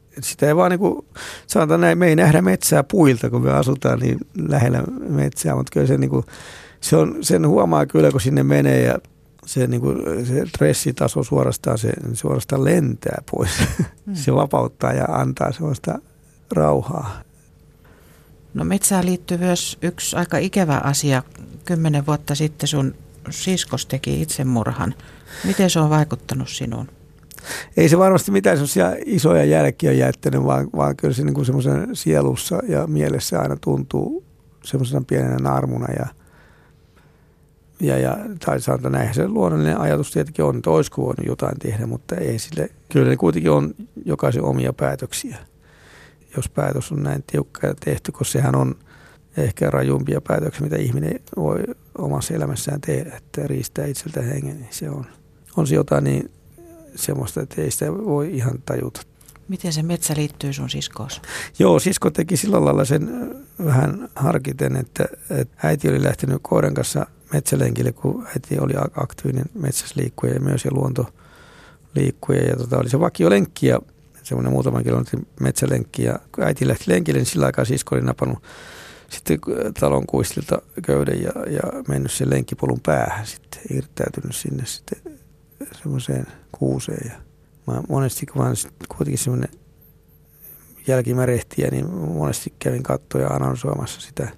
että sitä ei vaan niin kuin, sanotaan näin, me ei nähdä metsää puilta, kun me asutaan niin lähellä metsää, mutta kyllä se, niin kuin, se on, sen huomaa kyllä, kun sinne menee ja se, niin kuin, se stressitaso suorastaan, se suorastaan lentää pois. Mm. se vapauttaa ja antaa sellaista rauhaa. No metsään liittyy myös yksi aika ikävä asia. Kymmenen vuotta sitten sun siskos teki itsemurhan. Miten se on vaikuttanut sinuun? Ei se varmasti mitään sellaisia isoja jälkiä jättänyt, vaan, vaan kyllä se niin semmoisen sielussa ja mielessä aina tuntuu semmoisena pienenä narmuna ja, ja, ja tai sanotaan näin, se luonnollinen ajatus tietenkin on, että olisiko voinut jotain tehdä, mutta ei sille, kyllä ne kuitenkin on jokaisen omia päätöksiä jos päätös on näin tiukka ja tehty, koska sehän on ehkä rajumpia päätöksiä, mitä ihminen voi omassa elämässään tehdä, että riistää itseltä hengen, niin se on, on se jotain niin semmoista, että ei sitä voi ihan tajuta. Miten se metsä liittyy sun siskoos? Joo, sisko teki sillä lailla sen vähän harkiten, että, että äiti oli lähtenyt koiran kanssa metsälenkille, kun äiti oli aktiivinen metsäsliikkuja ja myös ja luontoliikkuja. Ja tota, oli se vakiolenkki ja semmoinen muutaman kilometrin metsälenkki. Ja kun äiti lähti lenkille, niin sillä aikaa sisko oli napannut sitten talon kuistilta köyden ja, ja mennyt sen lenkkipolun päähän sitten, irtäytynyt sinne sitten semmoiseen kuuseen. Ja mä monesti, kun mä olen kuitenkin semmoinen jälkimärehtiä, niin monesti kävin kattoja ja analysoimassa sitä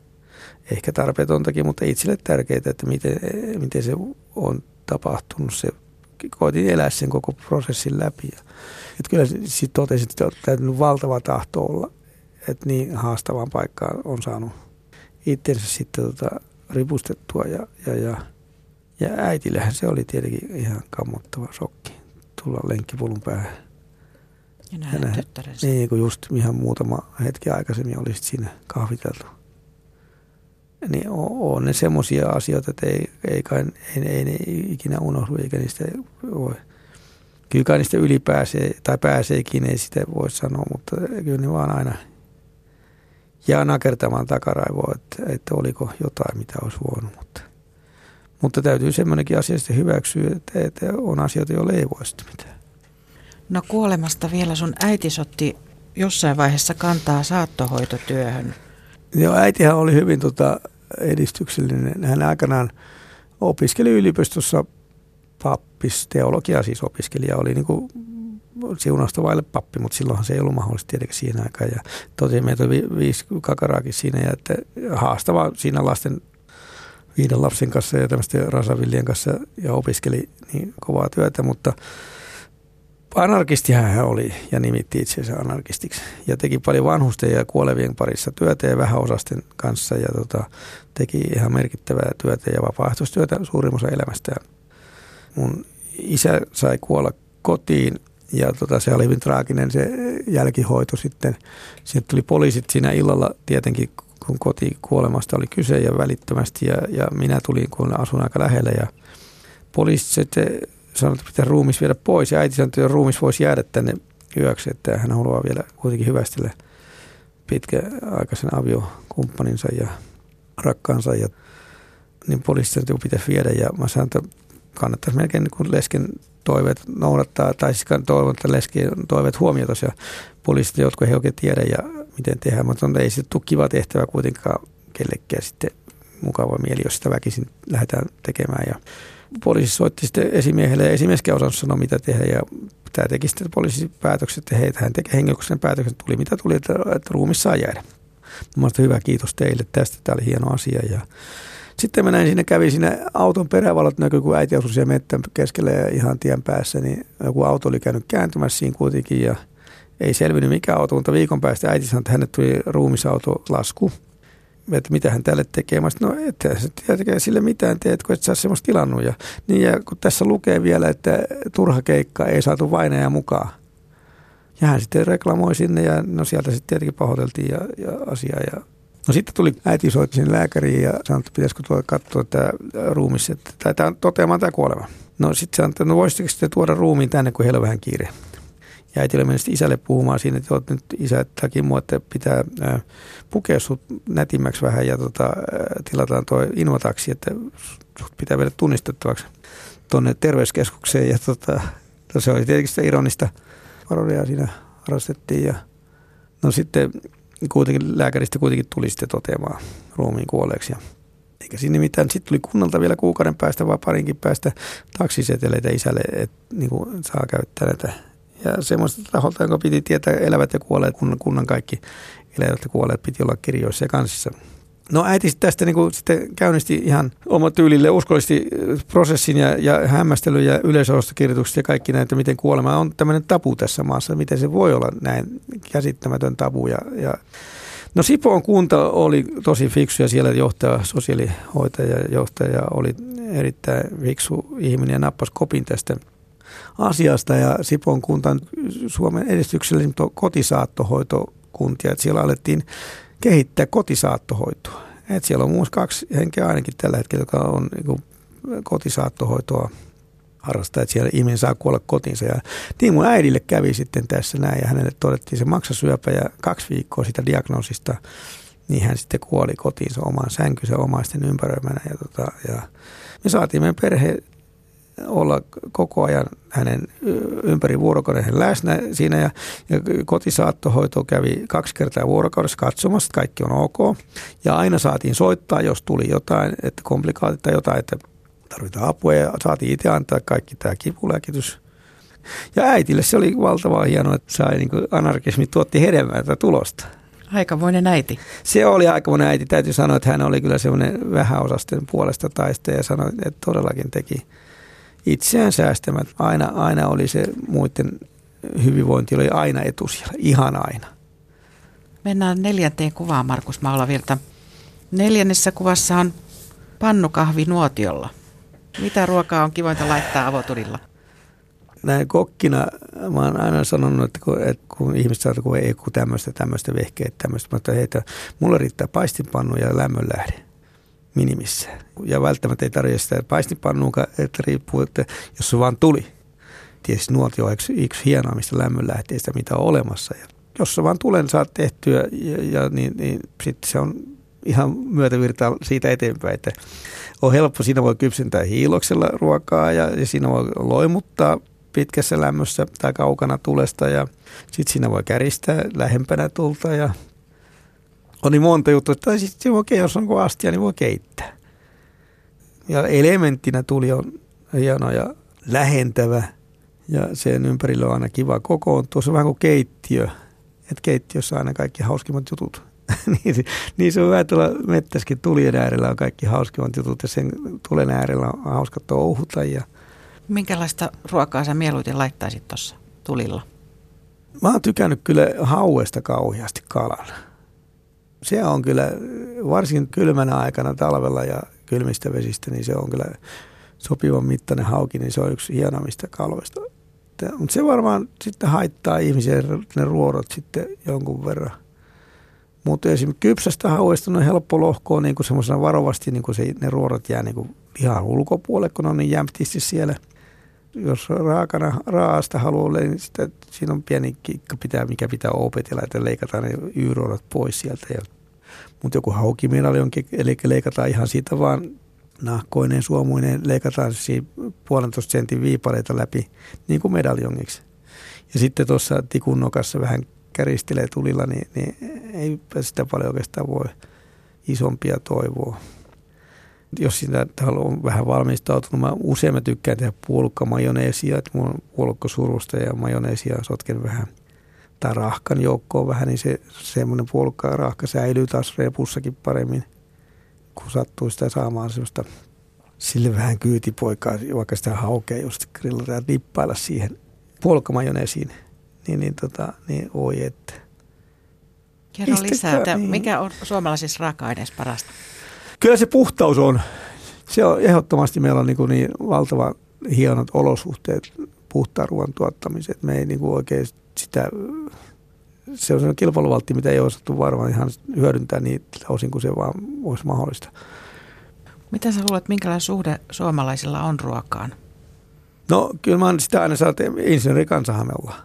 ehkä tarpeetontakin, mutta itselle tärkeää, että miten, miten se on tapahtunut. Se, koitin elää sen koko prosessin läpi. Ja että kyllä sitten totesin, että on täytynyt valtava tahto olla, että niin haastavaan paikkaan on saanut itsensä sitten tota ripustettua ja, ja, ja, ja äitillähän se oli tietenkin ihan kammottava shokki tulla lenkkipulun päähän. Ja nähdä tyttärensä. Niin, kun just ihan muutama hetki aikaisemmin oli siinä kahviteltu. Niin on, on ne semmoisia asioita, että ei, ei, kai, ei, ei ne ikinä unohdu eikä niistä voi – kyllä kai niistä yli pääsee, tai pääseekin, ei sitä voi sanoa, mutta kyllä ne vaan aina jää nakertamaan takaraivoa, että, että oliko jotain, mitä olisi voinut. Mutta, mutta täytyy semmoinenkin asia sitten hyväksyä, että, että on asioita, joille ei voi sitten mitään. No kuolemasta vielä sun äiti otti jossain vaiheessa kantaa saattohoitotyöhön. Joo, äitihän oli hyvin tota, edistyksellinen. Hän aikanaan opiskeli yliopistossa pappis, teologia siis opiskelija, oli niin kuin siunausta vaille pappi, mutta silloinhan se ei ollut mahdollista tietenkin siinä aikaan. Ja tosiaan meitä oli vi- viisi kakaraakin siinä ja että haastava siinä lasten viiden lapsen kanssa ja tämmöisten rasavillien kanssa ja opiskeli niin kovaa työtä, mutta anarkisti hän oli ja nimitti itseensä anarkistiksi ja teki paljon vanhusten ja kuolevien parissa työtä ja vähäosasten kanssa ja tota, teki ihan merkittävää työtä ja vapaaehtoistyötä suurin osa elämästään. Mun isä sai kuolla kotiin ja tota, se oli hyvin traaginen se jälkihoito sitten. Sitten tuli poliisit siinä illalla tietenkin, kun koti kuolemasta oli kyse ja välittömästi ja, ja minä tulin, kun asun aika lähellä ja poliisit sanoi, että pitää ruumis viedä pois. Ja äiti sanoi, että ruumis voisi jäädä tänne yöksi, että hän haluaa vielä kuitenkin hyvästellä pitkäaikaisen aviokumppaninsa ja rakkaansa. Ja niin poliisi sanoi, että pitäisi viedä. Ja mä sanoin, että kannattaisi melkein niin kuin lesken toiveet noudattaa, tai siis toivon, että lesken toiveet huomiota ja poliisit, jotka he oikein tiedä ja miten tehdään, mutta ei se tule kiva tehtävä kuitenkaan kellekään sitten mukava mieli, jos sitä väkisin lähdetään tekemään. Ja poliisi soitti sitten esimiehelle ja esimieskään osannut sanoa, mitä tehdä. Ja tämä teki sitten poliisi päätökset, että hei, hän teki henkilökohtaisen päätöksen, tuli mitä tuli, että, että ruumi saa jäädä. Mä hyvä kiitos teille tästä, tämä oli hieno asia. Ja sitten mä näin sinne, kävin sinne auton perävalot näkyy, kun äiti osui siellä mettän keskellä ja ihan tien päässä, niin joku auto oli käynyt kääntymässä siinä kuitenkin ja ei selvinnyt mikä auto, mutta viikon päästä äiti sanoi, että hänelle tuli ruumisauto lasku että mitä hän tälle tekee. Mä sanoin, no että se tekee sille mitään teet, kun et saa semmoista tilannut. Ja, niin ja kun tässä lukee vielä, että turha keikka ei saatu vainaja mukaan. Ja hän sitten reklamoi sinne ja no sieltä sitten tietenkin pahoiteltiin ja, ja asiaa. Ja No sitten tuli äiti soitti sinne lääkäriin ja sanoi, että pitäisikö tuoda katsoa tämä ruumissa, että tämä on toteamaan tämä kuolema. No sitten sanoi, että no voisitteko sitten tuoda ruumiin tänne, kun heillä on vähän kiire. Ja äiti mennyt isälle puhumaan siinä, että olet nyt isä takia mua, että pitää pukea sut nätimmäksi vähän ja tota, tilataan tuo invotaksi, että sut pitää viedä tunnistettavaksi tuonne terveyskeskukseen. Ja tota, se oli tietenkin sitä ironista parodia siinä harrastettiin ja no sitten kuitenkin lääkäristä kuitenkin tuli sitten toteamaan ruumiin kuolleeksi ja eikä sinne mitään. Sitten tuli kunnalta vielä kuukauden päästä vai parinkin päästä taksiseteleitä isälle, että niin saa käyttää näitä ja semmoista taholta, jonka piti tietää elävät ja kuolleet, kunnan, kunnan kaikki elävät ja kuolleet piti olla kirjoissa ja kansissa. No äiti tästä niin kuin sitten käynnisti ihan oma tyylille uskollisesti prosessin ja, ja hämmästelyn ja yleisölostokirjoitukset ja kaikki näitä, miten kuolema on tämmöinen tabu tässä maassa, miten se voi olla näin käsittämätön tabu. Ja, ja No Sipoon kunta oli tosi fiksu ja siellä johtaja, sosiaalihoitaja johtaja oli erittäin fiksu ihminen ja nappasi kopin tästä asiasta ja Sipon kunta Suomen edistyksellinen kotisaattohoitokuntia, että siellä alettiin kehittää kotisaattohoitoa. Et siellä on muun kaksi henkeä ainakin tällä hetkellä, joka on niin kotisaattohoitoa harrastaa, että siellä ihminen saa kuolla kotinsa. Ja niin mun äidille kävi sitten tässä näin ja hänelle todettiin se maksasyöpä ja kaksi viikkoa sitä diagnoosista niin hän sitten kuoli kotiinsa omaan sänkynsä omaisten ympäröimänä. Ja, tota, ja me saatiin meidän perhe olla koko ajan hänen ympäri vuorokauden läsnä siinä ja, ja kotisaattohoito kävi kaksi kertaa vuorokaudessa katsomassa, että kaikki on ok. Ja aina saatiin soittaa, jos tuli jotain, että komplikaatit tai jotain, että tarvitaan apua ja saatiin itse antaa kaikki tämä kipulääkitys. Ja äitille se oli valtavaa hienoa, että sai niin anarkismi tuotti hedelmää tulosta. Aikamoinen äiti. Se oli aikamoinen äiti. Täytyy sanoa, että hän oli kyllä semmoinen vähäosasten puolesta taista ja sanoi, että todellakin teki itseään säästämät. Aina, aina oli se muiden hyvinvointi oli aina etusijalla, ihan aina. Mennään neljänteen kuvaan Markus Maulavilta. Neljännessä kuvassa on pannukahvi nuotiolla. Mitä ruokaa on kivointa laittaa avotulilla? Näin kokkina mä oon aina sanonut, että kun, että kun ihmiset sanoo, että kun ei kun tämmöistä, tämmöistä vehkeä, tämmöistä, mutta heitä, mulle riittää paistinpannu ja lämmönlähde minimissä. Ja välttämättä ei tarvitse sitä paistinpannuukaan, että riippuu, että jos se vaan tuli. Tietysti nuotio on yksi, yksi hienoimmista lämmönlähteistä, mitä on olemassa. Ja jos se vaan tulen saat tehtyä, ja, ja niin, niin sitten se on ihan myötävirtaa siitä eteenpäin, että on helppo. Siinä voi kypsentää hiiloksella ruokaa ja, ja siinä voi loimuttaa pitkässä lämmössä tai kaukana tulesta ja sitten siinä voi käristää lähempänä tulta ja on niin monta juttua, tai sitten okei, jos on astia, niin voi keittää. Ja elementtinä tuli on hieno ja lähentävä Ja sen ympärillä on aina kiva kokoontua. Se on vähän kuin keittiö. Että keittiössä on aina kaikki hauskimmat jutut. *laughs* niin, niin se on vähän tuolla mettäskin tulien äärellä on kaikki hauskimmat jutut ja sen tulen äärellä on hauska touhuta. Ja... Minkälaista ruokaa sä mieluiten laittaisit tuossa tulilla? Mä oon tykännyt kyllä hauesta kauheasti kalan. Se on kyllä, varsin kylmänä aikana talvella ja kylmistä vesistä, niin se on kyllä sopivan mittainen hauki, niin se on yksi hienommista kalvoista. Mutta se varmaan sitten haittaa ihmisiä ne ruodot sitten jonkun verran. Mutta esimerkiksi kypsästä hauesta on helppo lohkoa niin kuin semmoisena varovasti, niin kuin se, ne ruodot jää niin kuin ihan ulkopuolelle, kun on niin jämptisti siellä. Jos raakana raasta haluaa, niin sitä, siinä on pieni kikka, pitää, mikä pitää opetella, että leikataan ne y pois sieltä. Ja, mutta joku haukiminali on, eli leikataan ihan siitä vaan nahkoinen, suomuinen, leikataan siinä puolentoista sentin viipaleita läpi, niin kuin medaljongiksi. Ja sitten tuossa tikun nokassa vähän käristelee tulilla, niin, niin ei sitä paljon oikeastaan voi isompia toivoa. Jos sitä haluaa vähän valmistautunut, mä usein mä tykkään tehdä puolukkamajoneesia, että mulla on puolukkosurusta ja majoneesia sotken vähän tai rahkan joukkoon vähän, niin se semmoinen puolukka rahka säilyy taas repussakin paremmin, kun sattuu sitä saamaan semmoista sille vähän kyytipoikaa, vaikka sitä haukea just grillata ja dippailla siihen puolukkamajoneesiin niin, niin, tota, niin oi että. Kerro lisää, että niin. mikä on suomalaisissa raaka-aineissa parasta? Kyllä se puhtaus on. Se on ehdottomasti, meillä on niin, kuin niin valtavan hienot olosuhteet puhtaan ruoan tuottamiseen. Me ei niin kuin oikein sitä, se on sellainen kilpailuvaltti, mitä ei osattu varmaan ihan hyödyntää niin osin kuin se vaan olisi mahdollista. Mitä sä luulet, minkälainen suhde suomalaisilla on ruokaan? No kyllä mä sitä aina saat insinöörikansahan me ollaan.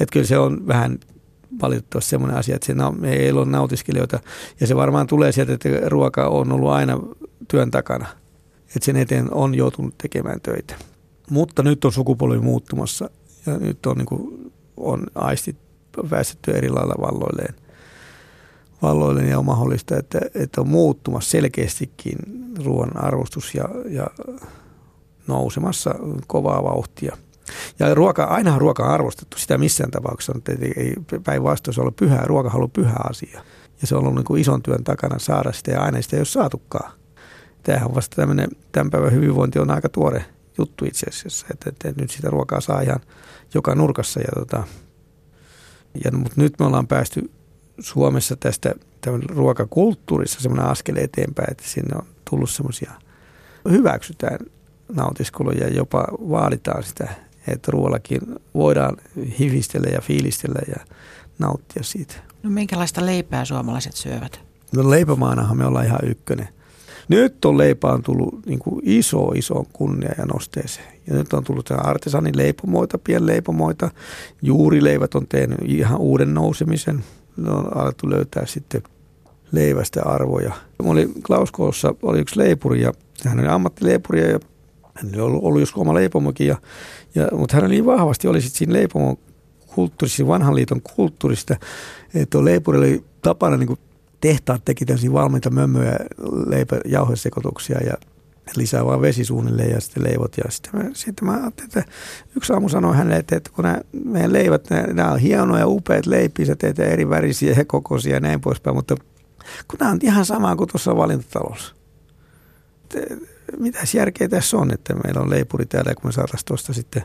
Että kyllä se on vähän valitettavasti semmoinen asia, että se, me ei ole nautiskelijoita. Ja se varmaan tulee sieltä, että ruoka on ollut aina työn takana. Että sen eteen on joutunut tekemään töitä. Mutta nyt on sukupolvi muuttumassa ja nyt on, niin kuin, on aistit päästetty eri lailla valloilleen. valloilleen ja on mahdollista, että, että on muuttumassa selkeästikin ruoan arvostus ja, ja nousemassa kovaa vauhtia. Ja ruoka, ainahan ruoka on arvostettu sitä missään tapauksessa, mutta ei päinvastoin se ole pyhä, ruoka on ollut pyhä asia. Ja se on ollut niin kuin ison työn takana saada sitä ja aina sitä ei ole saatukaan. Tämähän on vasta tämmöinen, tämän päivän hyvinvointi on aika tuore juttu itse asiassa, että, että nyt sitä ruokaa saa ihan joka nurkassa. Ja tota, ja, mutta nyt me ollaan päästy Suomessa tästä ruokakulttuurissa semmoinen askel eteenpäin, että sinne on tullut semmoisia, hyväksytään nautiskeluja ja jopa vaaditaan sitä että ruoallakin voidaan hivistellä ja fiilistellä ja nauttia siitä. No minkälaista leipää suomalaiset syövät? No leipämaanahan me ollaan ihan ykkönen. Nyt on leipä on tullut niin kuin iso, iso kunnia ja nosteeseen. Ja nyt on tullut artesanin leipomoita, pienleipomoita. Juurileivät on tehnyt ihan uuden nousemisen. Ne on alettu löytää sitten leivästä arvoja. Mä olin Klauskoossa, oli yksi leipuri ja hän oli ammattileipuri ja hän oli ollut, ollut joskus oma leipomokin, ja, ja, mutta hän oli vahvasti oli sitten siinä leipomon kulttuurissa, vanhan liiton kulttuurista, että leipuri oli tapana niin tehtaat teki tämmöisiä valmiita mömmöjä, leipä, jauhesekoituksia ja lisää vaan vesi suunnilleen ja sitten leivot. Ja sitten mä, sitten mä ajattelin, että yksi aamu sanoi hänelle, että, että kun nämä meidän leivät, nämä on hienoja, upeat leipiä, sä teet eri värisiä ja kokoisia ja näin poispäin, mutta kun nämä on ihan sama kuin tuossa valintatalossa mitä järkeä tässä on, että meillä on leipuri täällä ja kun me saataisiin tuosta sitten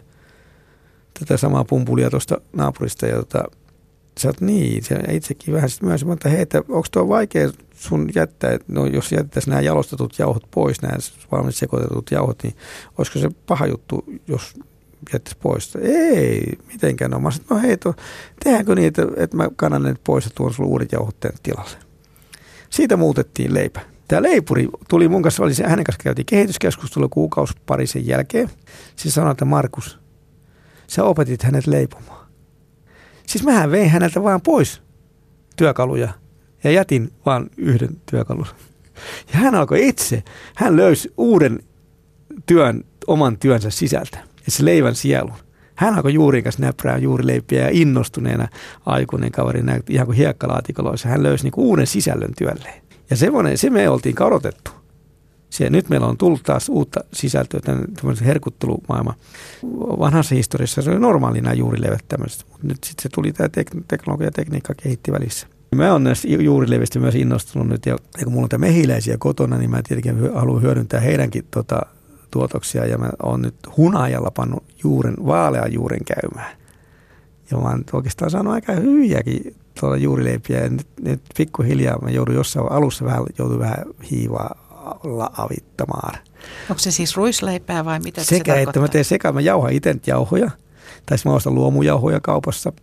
tätä samaa pumpulia tuosta naapurista ja tota, sä oot niin, se itsekin vähän sitten myös, että hei, että onko tuo vaikea sun jättää, no jos jättäisiin nämä jalostetut jauhot pois, nämä valmiiksi sekoitetut jauhot, niin olisiko se paha juttu, jos jättäisi pois? Ei, mitenkään. No, mä sanoin, no hei, to, tehdäänkö niin, että, että mä kannan ne pois ja tuon sulle uudet jauhot tilalle. Siitä muutettiin leipä. Tämä leipuri tuli mun kanssa, oli se, hänen kanssa käytiin kehityskeskustelu kuukausi pari sen jälkeen. Se sanoi, että Markus, sä opetit hänet leipomaan. Siis mähän vein häneltä vaan pois työkaluja ja jätin vaan yhden työkalun. Ja hän alkoi itse, hän löysi uuden työn, oman työnsä sisältä, ja se leivän sielun. Hän alkoi juurin kanssa näprää juurileipiä ja innostuneena aikuinen kaveri, ihan kuin hiekkalaatikolla, hän löysi niin uuden sisällön työlleen. Ja semmoinen, se me oltiin kadotettu. Se, nyt meillä on tullut taas uutta sisältöä, tämmöisen herkuttelumaailma. Vanhassa historiassa se oli normaali nämä juurileivät tämmöiset, mutta nyt sitten se tuli tämä tek- teknologia ja tekniikka kehitti välissä. Mä oon näistä juurileivistä myös innostunut nyt ja kun mulla on tämä mehiläisiä kotona, niin mä tietenkin haluan hyödyntää heidänkin tota, tuotoksia ja mä oon nyt hunajalla pannut juuren, vaalean juuren käymään. Ja mä oon oikeastaan saanut aika hyviäkin tuolla juurileipiä ja nyt, nyt pikkuhiljaa mä joudun jossain alussa vähän, joudun vähän hiivaa avittamaan. Onko se siis ruisleipää vai mitä Sekä, se että mä teen sekä, mä jauhan itse jauhoja, tai mä ostan luomujauhoja kaupassa.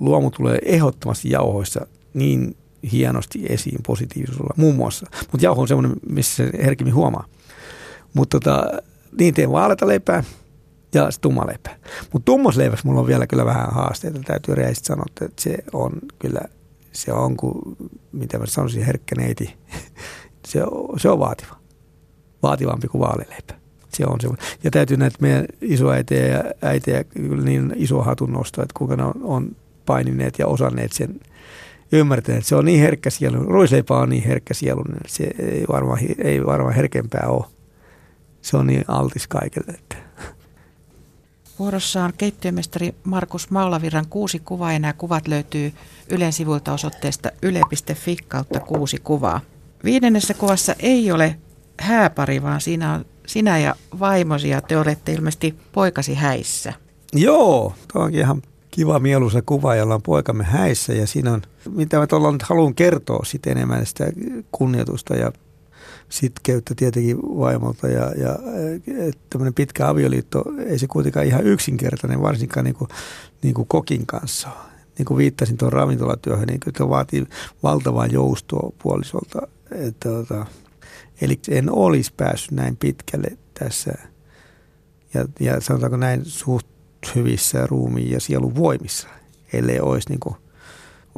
Luomu tulee ehdottomasti jauhoissa niin hienosti esiin positiivisuudella muun muassa. Mutta jauho on semmoinen, missä se herkimmin huomaa. Mutta tota, niin teen vaaleita leipää ja tumma leipää. Mutta tummosleivässä mulla on vielä kyllä vähän haasteita. Täytyy reisesti sanoa, että se on kyllä, se on kuin, mitä mä sanoisin, herkkä neiti. *laughs* se, on, se on vaativa. Vaativampi kuin vaalileipä. Se on se. Ja täytyy näitä meidän isoäitejä ja äitejä kyllä niin iso hatun nostaa, että kuinka ne on, on painineet ja osanneet sen ymmärtäneet. Se on niin herkkä sielu. Ruisleipä on niin herkkä sielu, että se ei varmaan, ei varmaan herkempää ole. Se on niin altis kaikille. Että. Vuorossa on keittiömestari Markus Maulavirran kuusi kuvaa ja nämä kuvat löytyy Ylen sivuilta osoitteesta yle.fi kautta kuusi kuvaa. Viidennessä kuvassa ei ole hääpari, vaan siinä on sinä ja vaimosi ja te olette ilmeisesti poikasi häissä. Joo, tuo onkin ihan kiva mieluisa kuva, jolla on poikamme häissä ja siinä on, mitä mä tuolla nyt haluan kertoa sitten enemmän sitä kunnioitusta ja sitkeyttä tietenkin vaimolta ja, ja tämmöinen pitkä avioliitto ei se kuitenkaan ihan yksinkertainen, varsinkaan niin kuin, niin kuin kokin kanssa. Niin kuin viittasin tuon ravintolatyöhön, niin kyllä vaatii valtavaa joustoa puolisolta. Että, tota, eli en olisi päässyt näin pitkälle tässä ja, ja sanotaanko näin suht hyvissä ruumiin ja sielun voimissa, ellei olisi niin kuin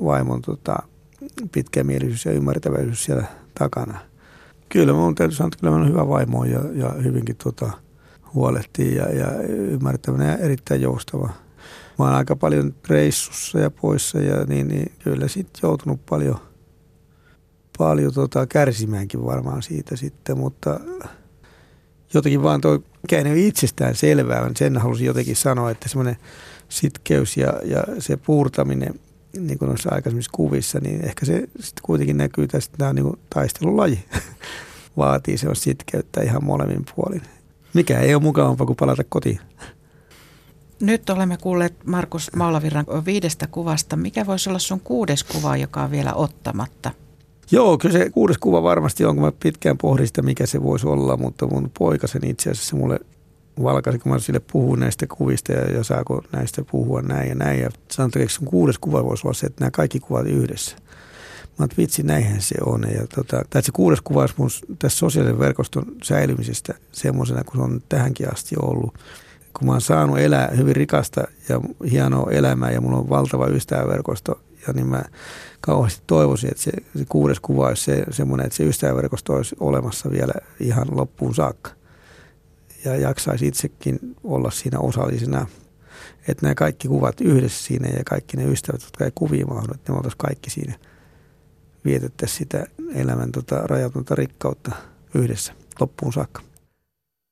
vaimon tota, pitkämielisyys ja ymmärtäväisyys siellä takana. Kyllä mun täytyy sanoa, että kyllä on hyvä vaimo ja, ja hyvinkin tota, huolehtii ja, ja ymmärtävänä ja erittäin joustava. Mä oon aika paljon reissussa ja poissa ja niin, niin kyllä sitten joutunut paljon, paljon tota, kärsimäänkin varmaan siitä sitten, mutta jotenkin vaan toi ole itsestään selvää, sen halusin jotenkin sanoa, että semmoinen sitkeys ja, ja se puurtaminen, niin kuin noissa aikaisemmissa kuvissa, niin ehkä se sitten kuitenkin näkyy tästä, tämä on niin taistelulaji. *laughs* Vaatii se on sitkeyttä ihan molemmin puolin. Mikä ei ole mukavampaa kuin palata kotiin. Nyt olemme kuulleet Markus Maulavirran viidestä kuvasta. Mikä voisi olla sun kuudes kuva, joka on vielä ottamatta? Joo, kyllä se kuudes kuva varmasti on, kun mä pitkään pohdin sitä, mikä se voisi olla, mutta mun poika sen itse asiassa mulle valkasi, kun mä sille puhun näistä kuvista ja, ja saako näistä puhua näin ja näin. Ja sanoin, että sun kuudes kuva voisi olla se, että nämä kaikki kuvat yhdessä. Mä että vitsi, näinhän se on. Ja tota, tai se kuudes kuva olisi mun tässä sosiaalisen verkoston säilymisestä semmoisena, kun se on tähänkin asti ollut. Kun mä oon saanut elää hyvin rikasta ja hienoa elämää ja mulla on valtava ystäväverkosto, ja niin mä kauheasti toivoisin, että se, se kuudes kuva olisi se, semmoinen, että se ystäväverkosto olisi olemassa vielä ihan loppuun saakka. Ja jaksaisi itsekin olla siinä osallisena. Että nämä kaikki kuvat yhdessä siinä ja kaikki ne ystävät, jotka ei kuviin mahdu, että ne oltaisiin kaikki siinä. Vietettäisiin sitä elämän tota, rajatonta rikkautta yhdessä loppuun saakka.